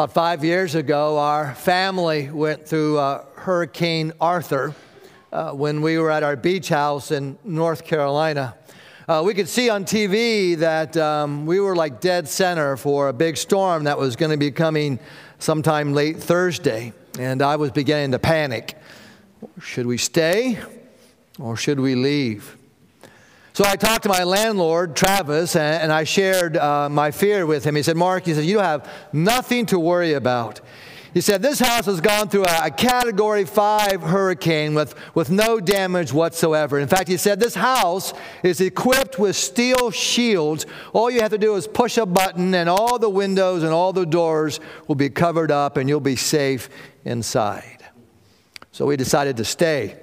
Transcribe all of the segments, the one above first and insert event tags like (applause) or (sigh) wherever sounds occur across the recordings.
About five years ago, our family went through uh, Hurricane Arthur uh, when we were at our beach house in North Carolina. Uh, we could see on TV that um, we were like dead center for a big storm that was going to be coming sometime late Thursday. And I was beginning to panic. Should we stay or should we leave? So I talked to my landlord, Travis, and I shared uh, my fear with him. He said, Mark, he said, you have nothing to worry about. He said, This house has gone through a, a, category five hurricane with, with no damage whatsoever. In fact, he said, This house is equipped with steel shields. All you have to do is push a button, and all the windows and all the doors will be covered up, and you'll be safe inside. So we decided to stay.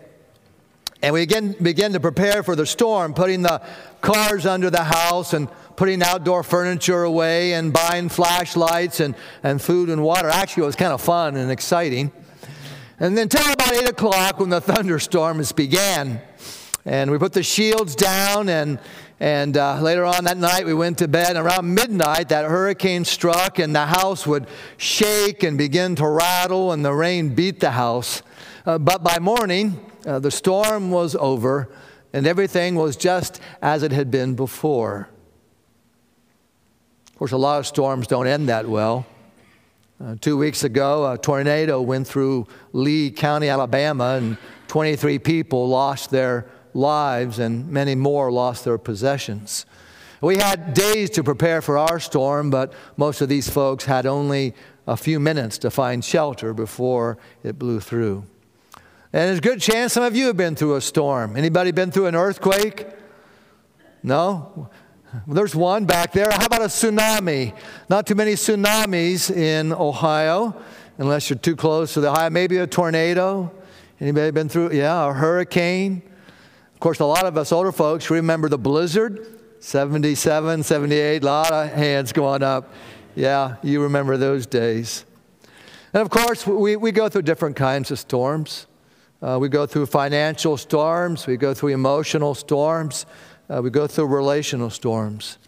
And we again began to prepare for the storm, putting the cars under the house and putting outdoor furniture away and buying flashlights and, and food and water. Actually, it was kind of fun and exciting. And then until about 8 o'clock when the (laughs) thunderstorms began. And we put the shields down, and, and uh, later on that night we went to bed. And around midnight, that hurricane struck, and the house would shake and begin to rattle, and the rain beat the house. Uh, but by morning, uh, the storm was over, and everything was just as it had been before. Of course, a lot of storms don't end that well. Uh, two weeks ago, a tornado went through Lee County, Alabama, and 23 people lost their lives, and many more lost their possessions. We had days to prepare for our storm, but most of these folks had only a few minutes to find shelter before it blew through. And there's a good chance some of you have been through a storm. Anybody been through an earthquake? No? There's one back there. How about a tsunami? Not too many tsunamis in Ohio, unless you're too close to the Ohio. Maybe a tornado. Anybody been through? Yeah, a hurricane. Of course, a lot of us older folks remember the blizzard, 77, 78, a lot of hands going up. Yeah, you remember those days. And of course, we, we go through different kinds of storms. Uh, we go through financial storms, we go through emotional storms, uh, we go through relational storms.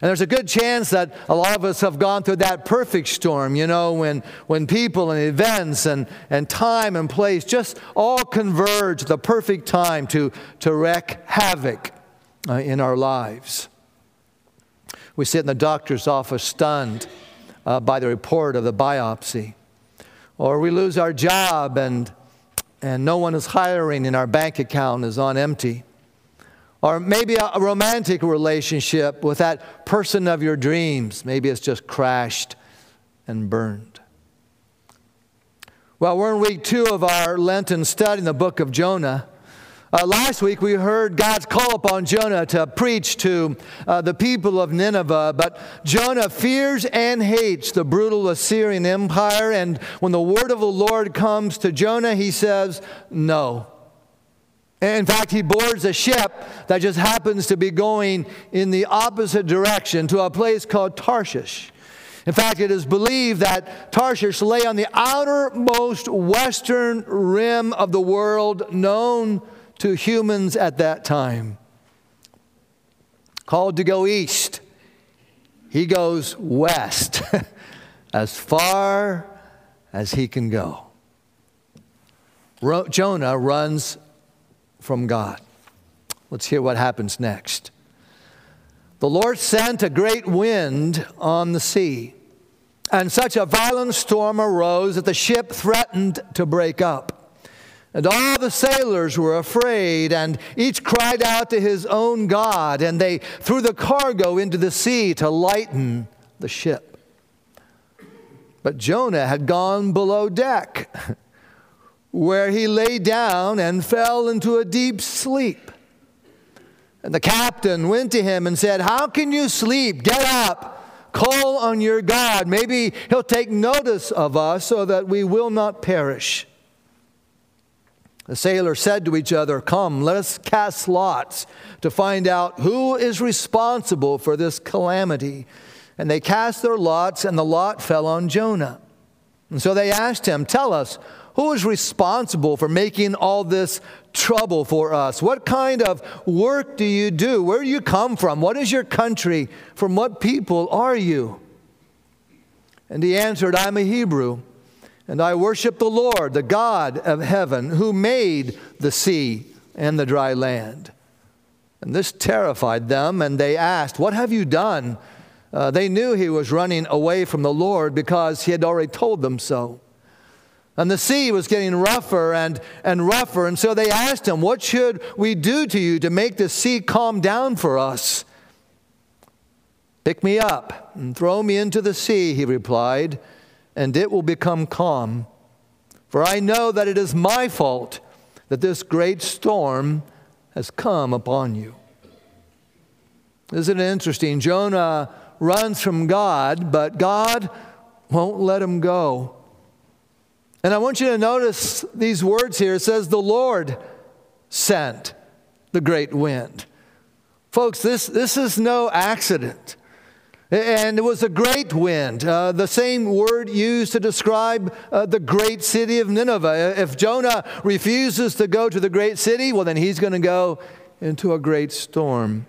And there's a good chance that a lot of us have gone through that perfect storm, you know, when, when people and events and, and time and place just all converge the perfect time to, to wreak havoc uh, in our lives. We sit in the doctor's office stunned uh, by the report of the biopsy. Or we lose our job and and no one is hiring and our bank account is on empty. Or maybe a romantic relationship with that person of your dreams. Maybe it's just crashed and burned. Well, we're in week two of our Lenten study in the book of Jonah. Uh, last week we heard God's call upon Jonah to preach to uh, the people of Nineveh, but Jonah fears and hates the brutal Assyrian Empire. And when the word of the Lord comes to Jonah, he says, No. In fact, he boards a ship that just happens to be going in the opposite direction to a place called Tarshish. In fact, it is believed that Tarshish lay on the outermost western rim of the world known to humans at that time. Called to go east, he goes west (laughs) as far as he can go. Jonah runs from God. Let's hear what happens next. The Lord sent a great wind on the sea, and such a violent storm arose that the ship threatened to break up. And all the sailors were afraid, and each cried out to his own God, and they threw the cargo into the sea to lighten the ship. But Jonah had gone below deck, (laughs) where he lay down and fell into a deep sleep. And the captain went to him and said, How can you sleep? Get up, call on your God. Maybe he'll take notice of us so that we will not perish. The sailors said to each other, Come, let us cast lots to find out who is responsible for this calamity. And they cast their lots, and the lot fell on Jonah. And so they asked him, Tell us, who is responsible for making all this trouble for us? What kind of work do you do? Where do you come from? What is your country? From what people are you? And he answered, I'm a Hebrew, and I worship the Lord, the God of heaven, who made the sea and the dry land. And this terrified them, and they asked, What have you done? Uh, they knew he was running away from the Lord because he had already told them so. And the sea was getting rougher and, and rougher. And so they asked him, What should we do to you to make the sea calm down for us? Pick me up and throw me into the sea, he replied, and it will become calm. For I know that it is my fault that this great storm has come upon you. Isn't it interesting? Jonah runs from God, but God won't let him go. And I want you to notice these words here. It says, The Lord sent the great wind. Folks, this, this is no accident. And it was a great wind, uh, the same word used to describe uh, the great city of Nineveh. If Jonah refuses to go to the great city, well, then he's going to go into a great storm.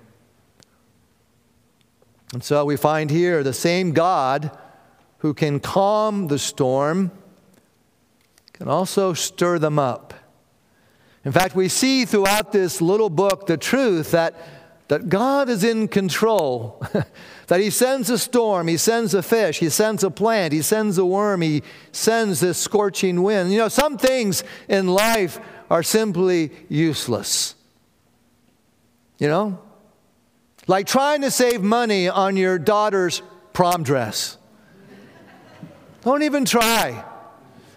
And so we find here the same God who can calm the storm can also stir them up. In fact, we see throughout this little book the truth that, that God is in control. (laughs) that he sends a storm, he sends a fish, he sends a plant, he sends a worm, he sends this scorching wind. You know, some things in life are simply useless. You know? Like trying to save money on your daughter's prom dress. Don't even try.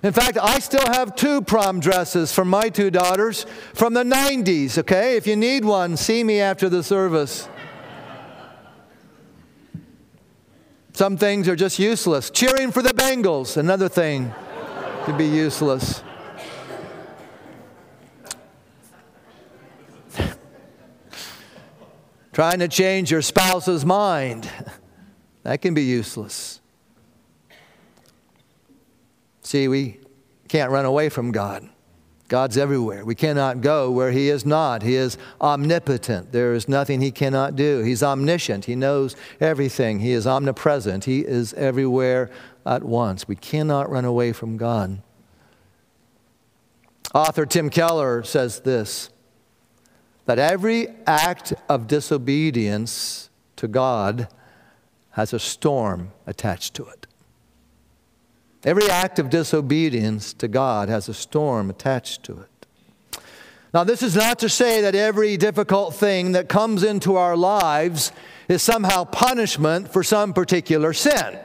In fact, I still have two prom dresses from my two daughters from the 90s, okay? If you need one, see me after the service. Some things are just useless. Cheering for the Bengals, another thing to be useless. (laughs) Trying to change your spouse's mind, (laughs) that can be useless. See, we can't run away from God. God's everywhere. We cannot go where He is not. He is omnipotent. There is nothing He cannot do. He's omniscient. He knows everything. He is omnipresent. He is everywhere at once. We cannot run away from God. Author Tim Keller says this that every act of disobedience to God has a storm attached to it. Every act of disobedience to God has a storm attached to it. Now, this is not to say that every difficult thing that comes into our lives is somehow punishment for some particular sin.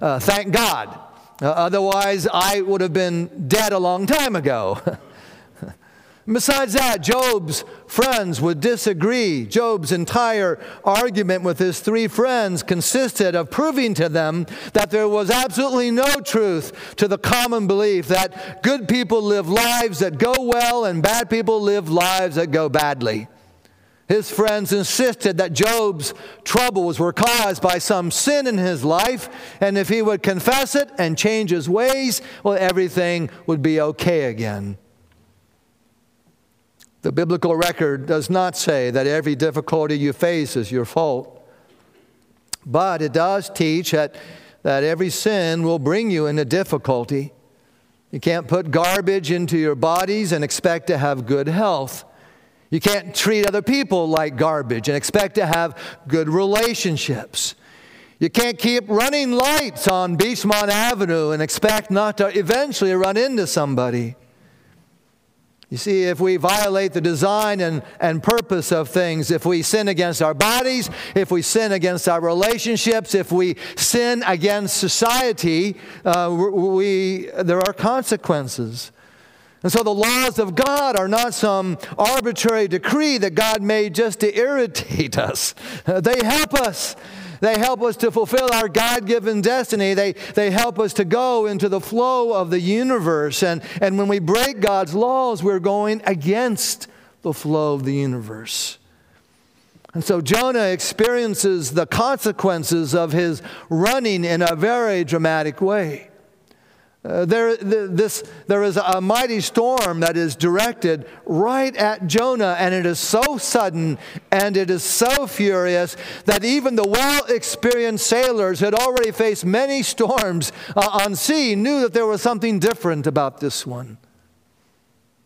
Uh, thank God. Uh, otherwise, I would have been dead a long time ago. (laughs) Besides that, Job's friends would disagree. Job's entire argument with his three friends consisted of proving to them that there was absolutely no truth to the common belief that good people live lives that go well and bad people live lives that go badly. His friends insisted that Job's troubles were caused by some sin in his life, and if he would confess it and change his ways, well, everything would be okay again. The biblical record does not say that every difficulty you face is your fault, but it does teach that, that every sin will bring you into difficulty. You can't put garbage into your bodies and expect to have good health. You can't treat other people like garbage and expect to have good relationships. You can't keep running lights on Beechmont Avenue and expect not to eventually run into somebody. You see, if we violate the design and, and purpose of things, if we sin against our bodies, if we sin against our relationships, if we sin against society, uh, we, there are consequences. And so the laws of God are not some arbitrary decree that God made just to irritate (laughs) us, they help us. They help us to fulfill our God given destiny. They, they help us to go into the flow of the universe. And, and when we break God's laws, we're going against the flow of the universe. And so Jonah experiences the consequences of his running in a very dramatic way. Uh, there, this, there is a mighty storm that is directed right at Jonah, and it is so sudden and it is so furious that even the well experienced sailors who had already faced many storms uh, on sea knew that there was something different about this one.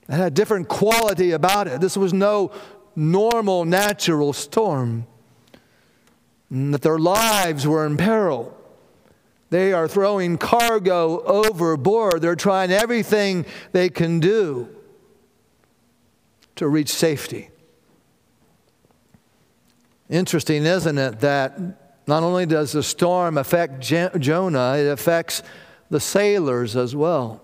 It had a different quality about it. This was no normal, natural storm. And that their lives were in peril. They are throwing cargo overboard. They're trying everything they can do to reach safety. Interesting, isn't it, that not only does the storm affect Jonah, it affects the sailors as well.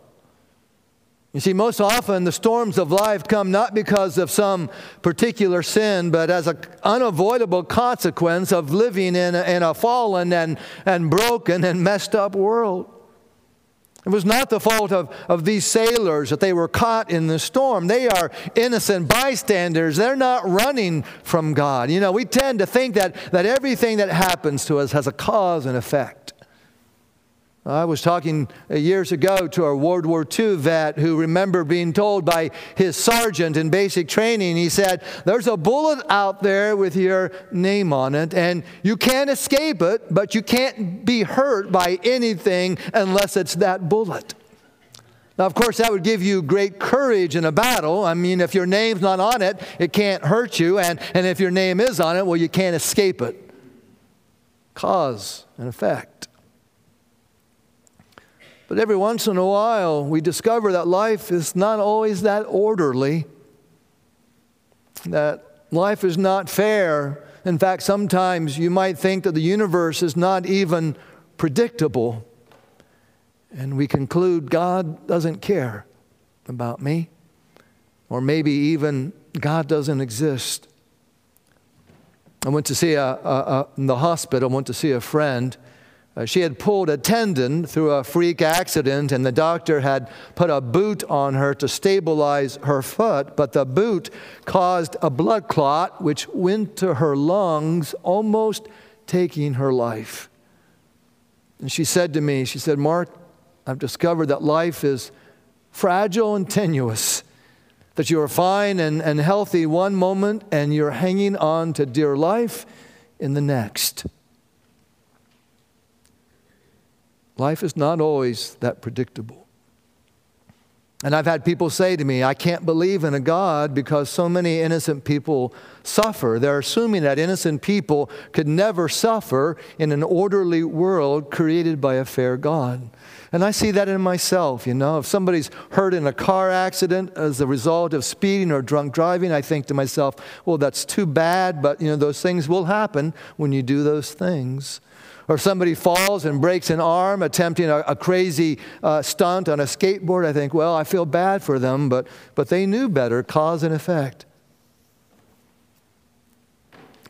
You see, most often the storms of life come not because of some particular sin, but as an unavoidable consequence of living in a, in a fallen and, and broken and messed up world. It was not the fault of, of these sailors that they were caught in the storm. They are innocent bystanders. They're not running from God. You know, we tend to think that, that everything that happens to us has a cause and effect. I was talking uh, years ago to a World War II vet who remembered being told by his sergeant in basic training, he said, There's a bullet out there with your name on it, and you can't escape it, but you can't be hurt by anything unless it's that bullet. Now, of course, that would give you great courage in a battle. I mean, if your name's not on it, it can't hurt you, and, and if your name is on it, well, you can't escape it. Cause and effect. But every once in a while, we discover that life is not always that orderly, that life is not fair. In fact, sometimes you might think that the universe is not even predictable. And we conclude God doesn't care about me, or maybe even God doesn't exist. I went to see a, a, a in the hospital, I went to see a friend Uh, she had pulled a tendon through a freak accident, and the doctor had put a boot on her to stabilize her foot, but the boot caused a blood clot which went to her lungs, almost taking her life. And she said to me, She said, Mark, I've discovered that life is fragile and tenuous, that you are fine and, and healthy one moment, and you're hanging on to dear life in the next. Life is not always that predictable. And I've had people say to me, I can't believe in a God because so many innocent people suffer. They're assuming that innocent people could never suffer in an orderly world created by a fair God. And I see that in myself, you know. If somebody's hurt in a car accident as a result of speeding or drunk driving, I think to myself, well, that's too bad, but, you know, those things will happen when you do those things. Or somebody falls and breaks an arm attempting a, a crazy uh, stunt on a skateboard, I think, well, I feel bad for them, but, but they knew better, cause and effect.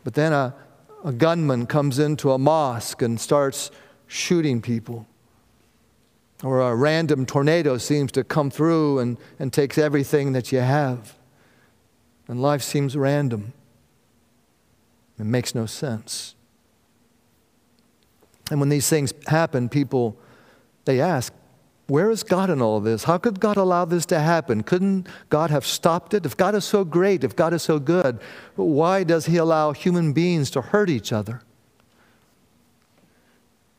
But then a, a gunman comes into a mosque and starts shooting people. Or a random tornado seems to come through and, and takes everything that you have. And life seems random. It makes no sense. And when these things happen, people, they ask, where is God in all this? How could God allow this to happen? Couldn't God have stopped it? If God is so great, if God is so good, why does He allow human beings to hurt each other?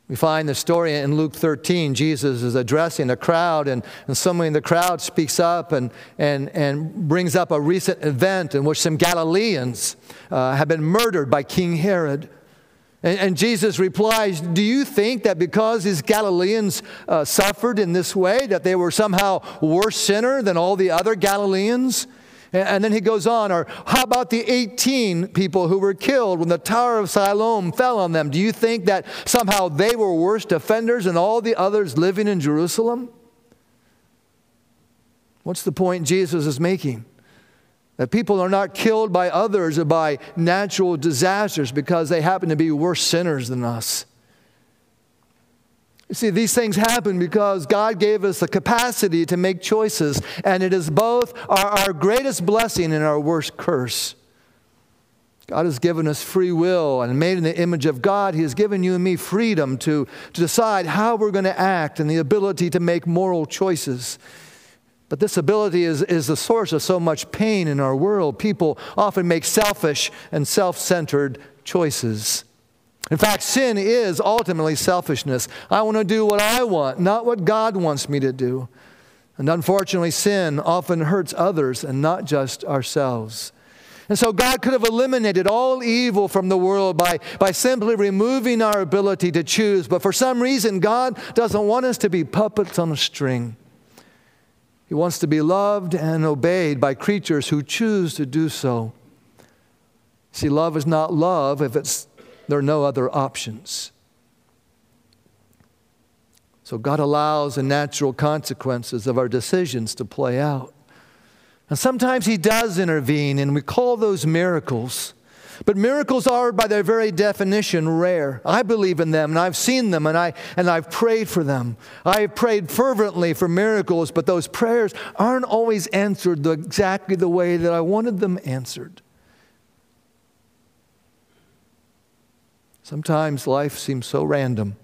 We find the story in Luke 13. Jesus is addressing a crowd, and, and someone in the crowd speaks up and, and, and brings up a recent event in which some Galileans uh, have been murdered by King Herod. And, and, Jesus replies, Do you think that because these Galileans uh, suffered in this way, that they were somehow worse sinner than all the other Galileans? And, then he goes on, Or how about the 18 people who were killed when the Tower of Siloam fell on them? Do you think that somehow they were worse offenders than all the others living in Jerusalem? What's the point Jesus is making? That people are not killed by others or by natural disasters because they happen to be worse sinners than us. You see, these things happen because God gave us the capacity to make choices, and it is both our, our greatest blessing and our worst curse. God has given us free will and made in the image of God. He has given you and me freedom to, to decide how we're going to act and the ability to make moral choices. But this ability is, is the source of so much pain in our world. People often make selfish and self centered choices. In fact, sin is ultimately selfishness. I want to do what I want, not what God wants me to do. And unfortunately, sin often hurts others and not just ourselves. And so God could have eliminated all evil from the world by, by simply removing our ability to choose. But for some reason, God doesn't want us to be puppets on a string. He wants to be loved and obeyed by creatures who choose to do so. See, love is not love if it's, there are no other options. So God allows the natural consequences of our decisions to play out. And sometimes He does intervene, and we call those miracles. But miracles are, by their very definition, rare. I believe in them, and I've seen them, and, I, and I've prayed for them. I've prayed fervently for miracles, but those prayers aren't always answered the, exactly the way that I wanted them answered. Sometimes life seems so random.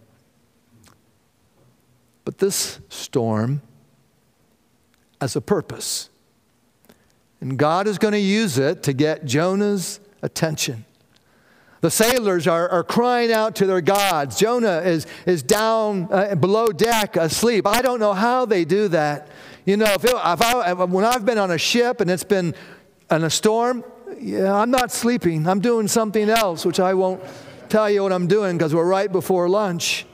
But this storm has a purpose. And God is going to use it to get Jonah's attention. The sailors are, are crying out to their gods. Jonah is, is down uh, below deck asleep. I don't know how they do that. You know, if, it, if I, when I've been on a ship and it's been in a storm, yeah, I'm not sleeping. I'm doing something else, which I won't tell you what I'm doing because we're right before lunch.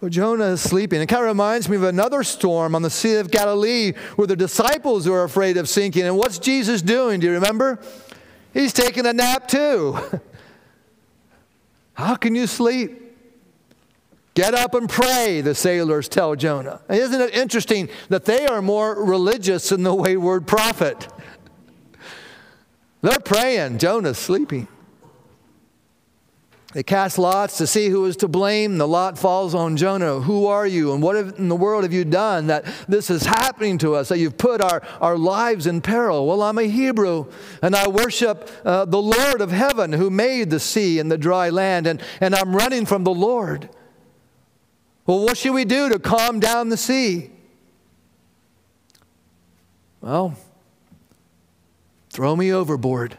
But Jonah is sleeping. It kind of reminds me of another storm on the Sea of Galilee where the disciples were afraid of sinking. And what's Jesus doing? Do you remember? He's taking a nap too. (laughs) How can you sleep? Get up and pray, the sailors tell Jonah. Isn't it interesting that they are more religious than the wayward prophet? (laughs) They're praying, Jonah's sleeping. They cast lots to see who is to blame. The lot falls on Jonah. Who are you? And what in the world have you done that this is happening to us, that you've put our, our lives in peril? Well, I'm a Hebrew, and I worship uh, the Lord of heaven who made the sea and the dry land, and, and I'm running from the Lord. Well, what should we do to calm down the sea? Well, throw me overboard.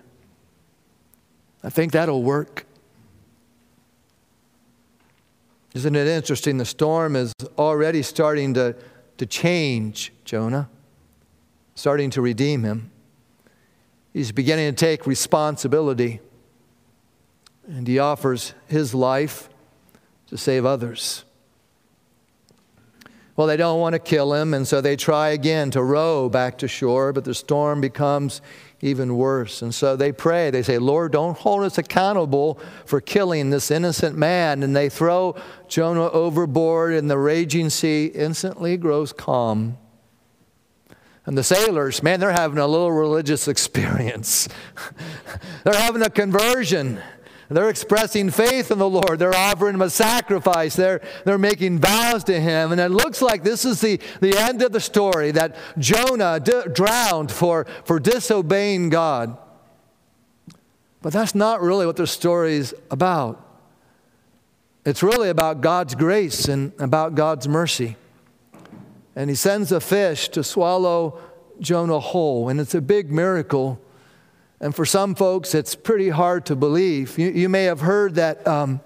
I think that'll work. Isn't it interesting? The storm is already starting to, to change Jonah, starting to redeem him. He's beginning to take responsibility, and he offers his life to save others. Well, they don't want to kill him, and so they try again to row back to shore, but the storm becomes even worse. And so they pray. They say, Lord, don't hold us accountable for killing this innocent man. And they throw Jonah overboard, and the raging sea instantly grows calm. And the sailors, man, they're having a little religious (laughs) experience. they're having a conversion. They're expressing faith in the Lord. They're offering him a sacrifice. They're, they're making vows to him. And it looks like this is the, the end of the story that Jonah d- drowned for, for disobeying God. But that's not really what the story's about. It's really about God's grace and about God's mercy. And he sends a fish to swallow Jonah whole. And it's a big miracle and for some folks, it's pretty hard to believe. You, you may have heard that um,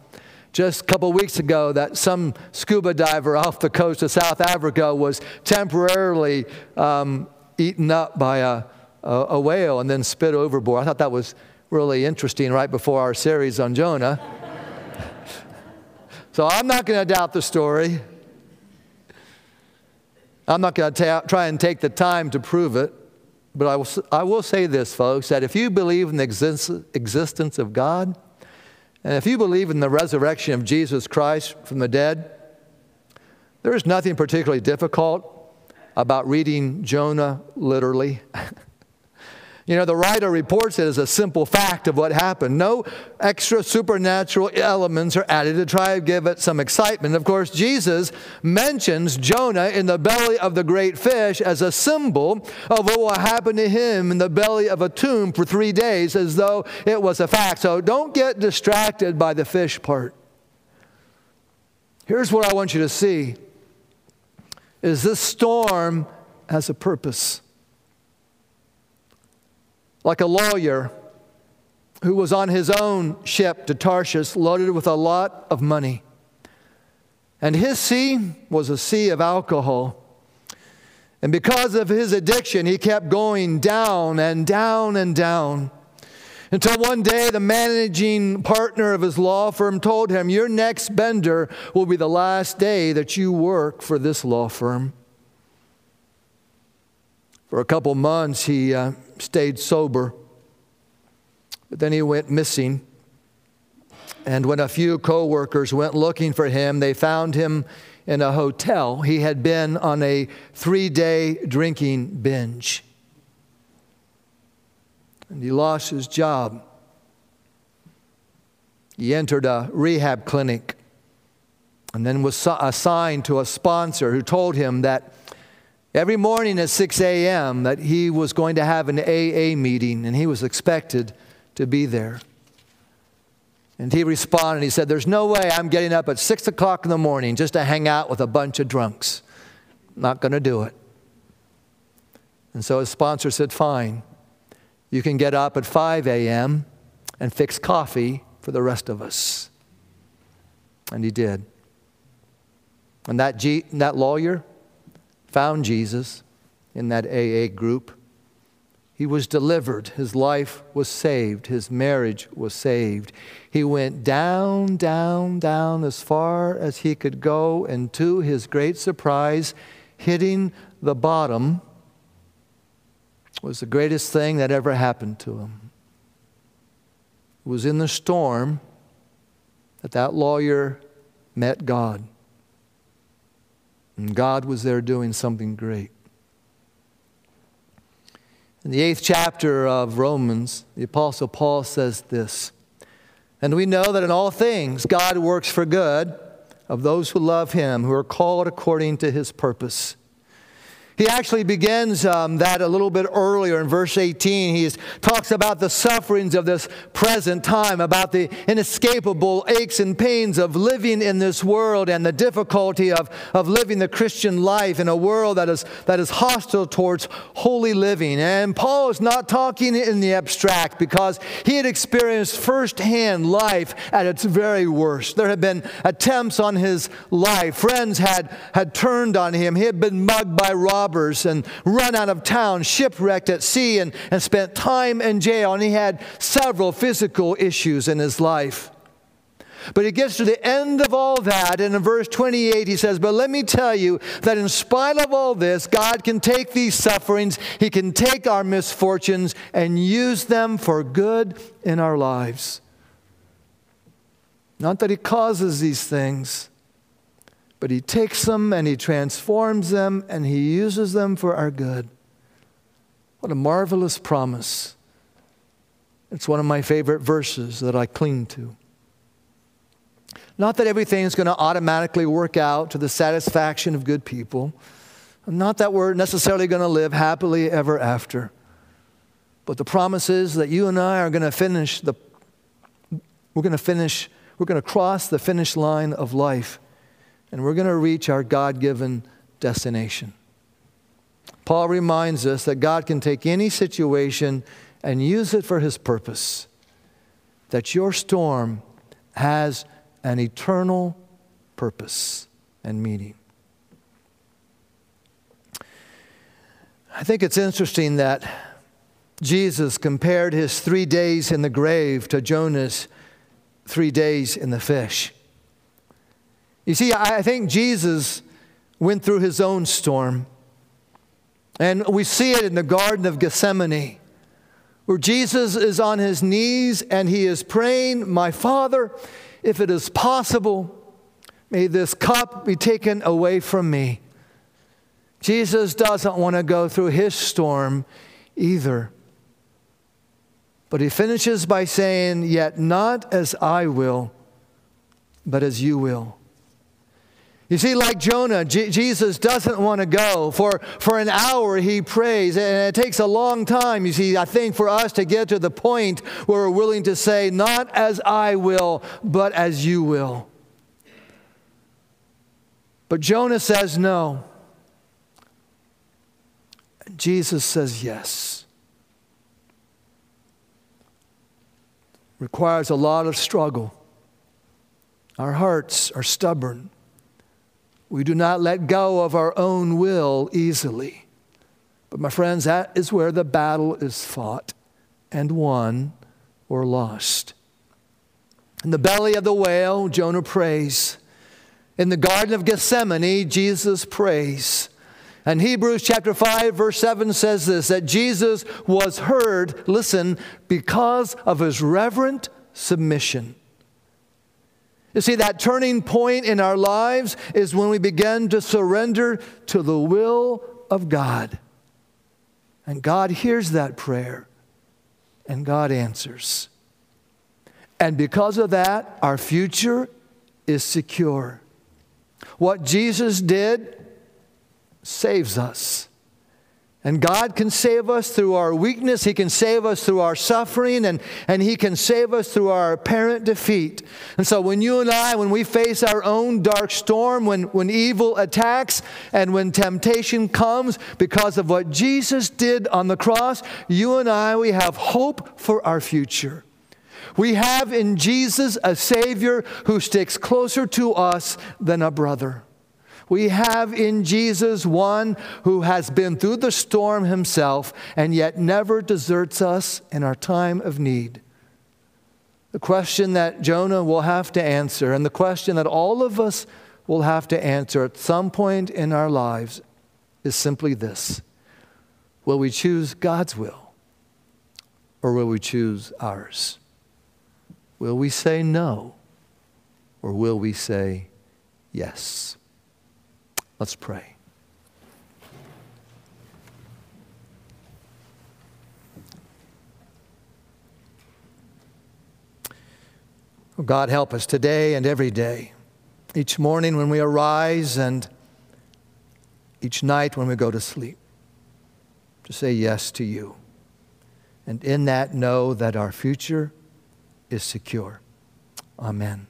just a couple weeks ago that some scuba diver off the coast of South Africa was temporarily um, eaten up by a, a, a whale and then spit overboard. I thought that was really interesting right before our series on Jonah. (laughs) so I'm not going to doubt the story. I'm not going to try and take the time to prove it. But I will, I will say this, folks, that if you believe in the exist, existence of God, and if you believe in the resurrection of Jesus Christ from the dead, there is nothing particularly difficult about reading Jonah literally. (laughs) You know, the writer reports it as a simple fact of what happened. No extra supernatural elements are added to try to give it some excitement. Of course, Jesus mentions Jonah in the belly of the great fish as a symbol of what will happen to him in the belly of a tomb for three days, as though it was a fact. So don't get distracted by the fish part. Here's what I want you to see is this storm has a purpose like a lawyer who was on his own ship to Tarshish, loaded with a lot of money. And his sea was a sea of alcohol. And because of his addiction, he kept going down and down and down. Until one day, the managing partner of his law firm told him, Your next bender will be the last day that you work for this law firm. For a couple months, he uh, stayed sober, but then he went missing. And when a few coworkers went looking for him, they found him in a hotel. He had been on a three day drinking binge. And he lost his job. He entered a rehab clinic and then was assigned to a sponsor who told him that every morning at 6 a.m. that he was going to have an AA meeting and he was expected to be there. And he responded, he said, There's no way I'm getting up at 6 o'clock in the morning just to hang out with a bunch of drunks. Not going to do it. And so his sponsor said, Fine, you can get up at 5 a.m. and fix coffee for the rest of us. And he did. And that, G, that lawyer, found Jesus in that AA group. He was delivered. His life was saved. His marriage was saved. He went down, down, down as far as he could go, and to his great surprise, hitting the bottom was the greatest thing that ever happened to him. It was in the storm that that lawyer met God. And God was there doing something great. In the eighth chapter of Romans, the Apostle Paul says this And we know that in all things God works for good of those who love him, who are called according to his purpose. He actually begins um, that a little bit earlier in verse 18. He talks about the sufferings of this present time, about the inescapable aches and pains of living in this world and the difficulty of, of living the Christian life in a world that is, that is hostile towards holy living. And Paul is not talking in the abstract because he had experienced firsthand life at its very worst. There had been attempts on his life, friends had, had turned on him, he had been mugged by robbers robbers and run out of town, shipwrecked at sea, and, and spent time in jail. And he had several physical issues in his life. But he gets to the end of all that, and in verse 28, he says, But let me tell you that in spite of all this, God can take these sufferings, He can take our misfortunes, and use them for good in our lives. Not that He causes these things, but He takes them and He transforms them and He uses them for our good. What a marvelous promise. It's one of my favorite verses that I cling to. Not that everything is going to automatically work out to the satisfaction of good people. Not that we're necessarily going to live happily ever after. But the promise is that you and I are going to finish the we're going to finish we're going to cross the finish line of life and we're going to reach our God given destination. Paul reminds us that God can take any situation and use it for his purpose, that your storm has an eternal purpose and meaning. I think it's interesting that Jesus compared his three days in the grave to Jonah's three days in the fish. You see, I think Jesus went through his own storm. And we see it in the Garden of Gethsemane, where Jesus is on his knees and he is praying, My Father, if it is possible, may this cup be taken away from me. Jesus doesn't want to go through his storm either. But he finishes by saying, Yet not as I will, but as you will. You see, like Jonah, J- Jesus doesn't want to go. For, for an hour, he prays, and it takes a long time, you see, I think, for us to get to the point where we're willing to say, Not as I will, but as you will. But Jonah says no. Jesus says yes. Requires a lot of struggle. Our hearts are stubborn. We do not let go of our own will easily. But, my friends, that is where the battle is fought and won or lost. In the belly of the whale, Jonah prays. In the Garden of Gethsemane, Jesus prays. And Hebrews chapter 5, verse 7 says this that Jesus was heard, listen, because of his reverent submission. You see, that turning point in our lives is when we begin to surrender to the will of God. And God hears that prayer, and God answers. And because of that, our future is secure. What Jesus did saves us. And God can save us through our weakness. He can save us through our suffering, and, and He can save us through our apparent defeat. And so, when you and I, when we face our own dark storm, when, when evil attacks, and when temptation comes because of what Jesus did on the cross, you and I, we have hope for our future. We have in Jesus a Savior who sticks closer to us than a brother. We have in Jesus one who has been through the storm himself and yet never deserts us in our time of need. The question that Jonah will have to answer, and the question that all of us will have to answer at some point in our lives, is simply this Will we choose God's will or will we choose ours? Will we say no or will we say yes? Let's pray. Oh, God, help us today and every day, each morning when we arise and each night when we go to sleep, to say yes to you. And in that, know that our future is secure. Amen.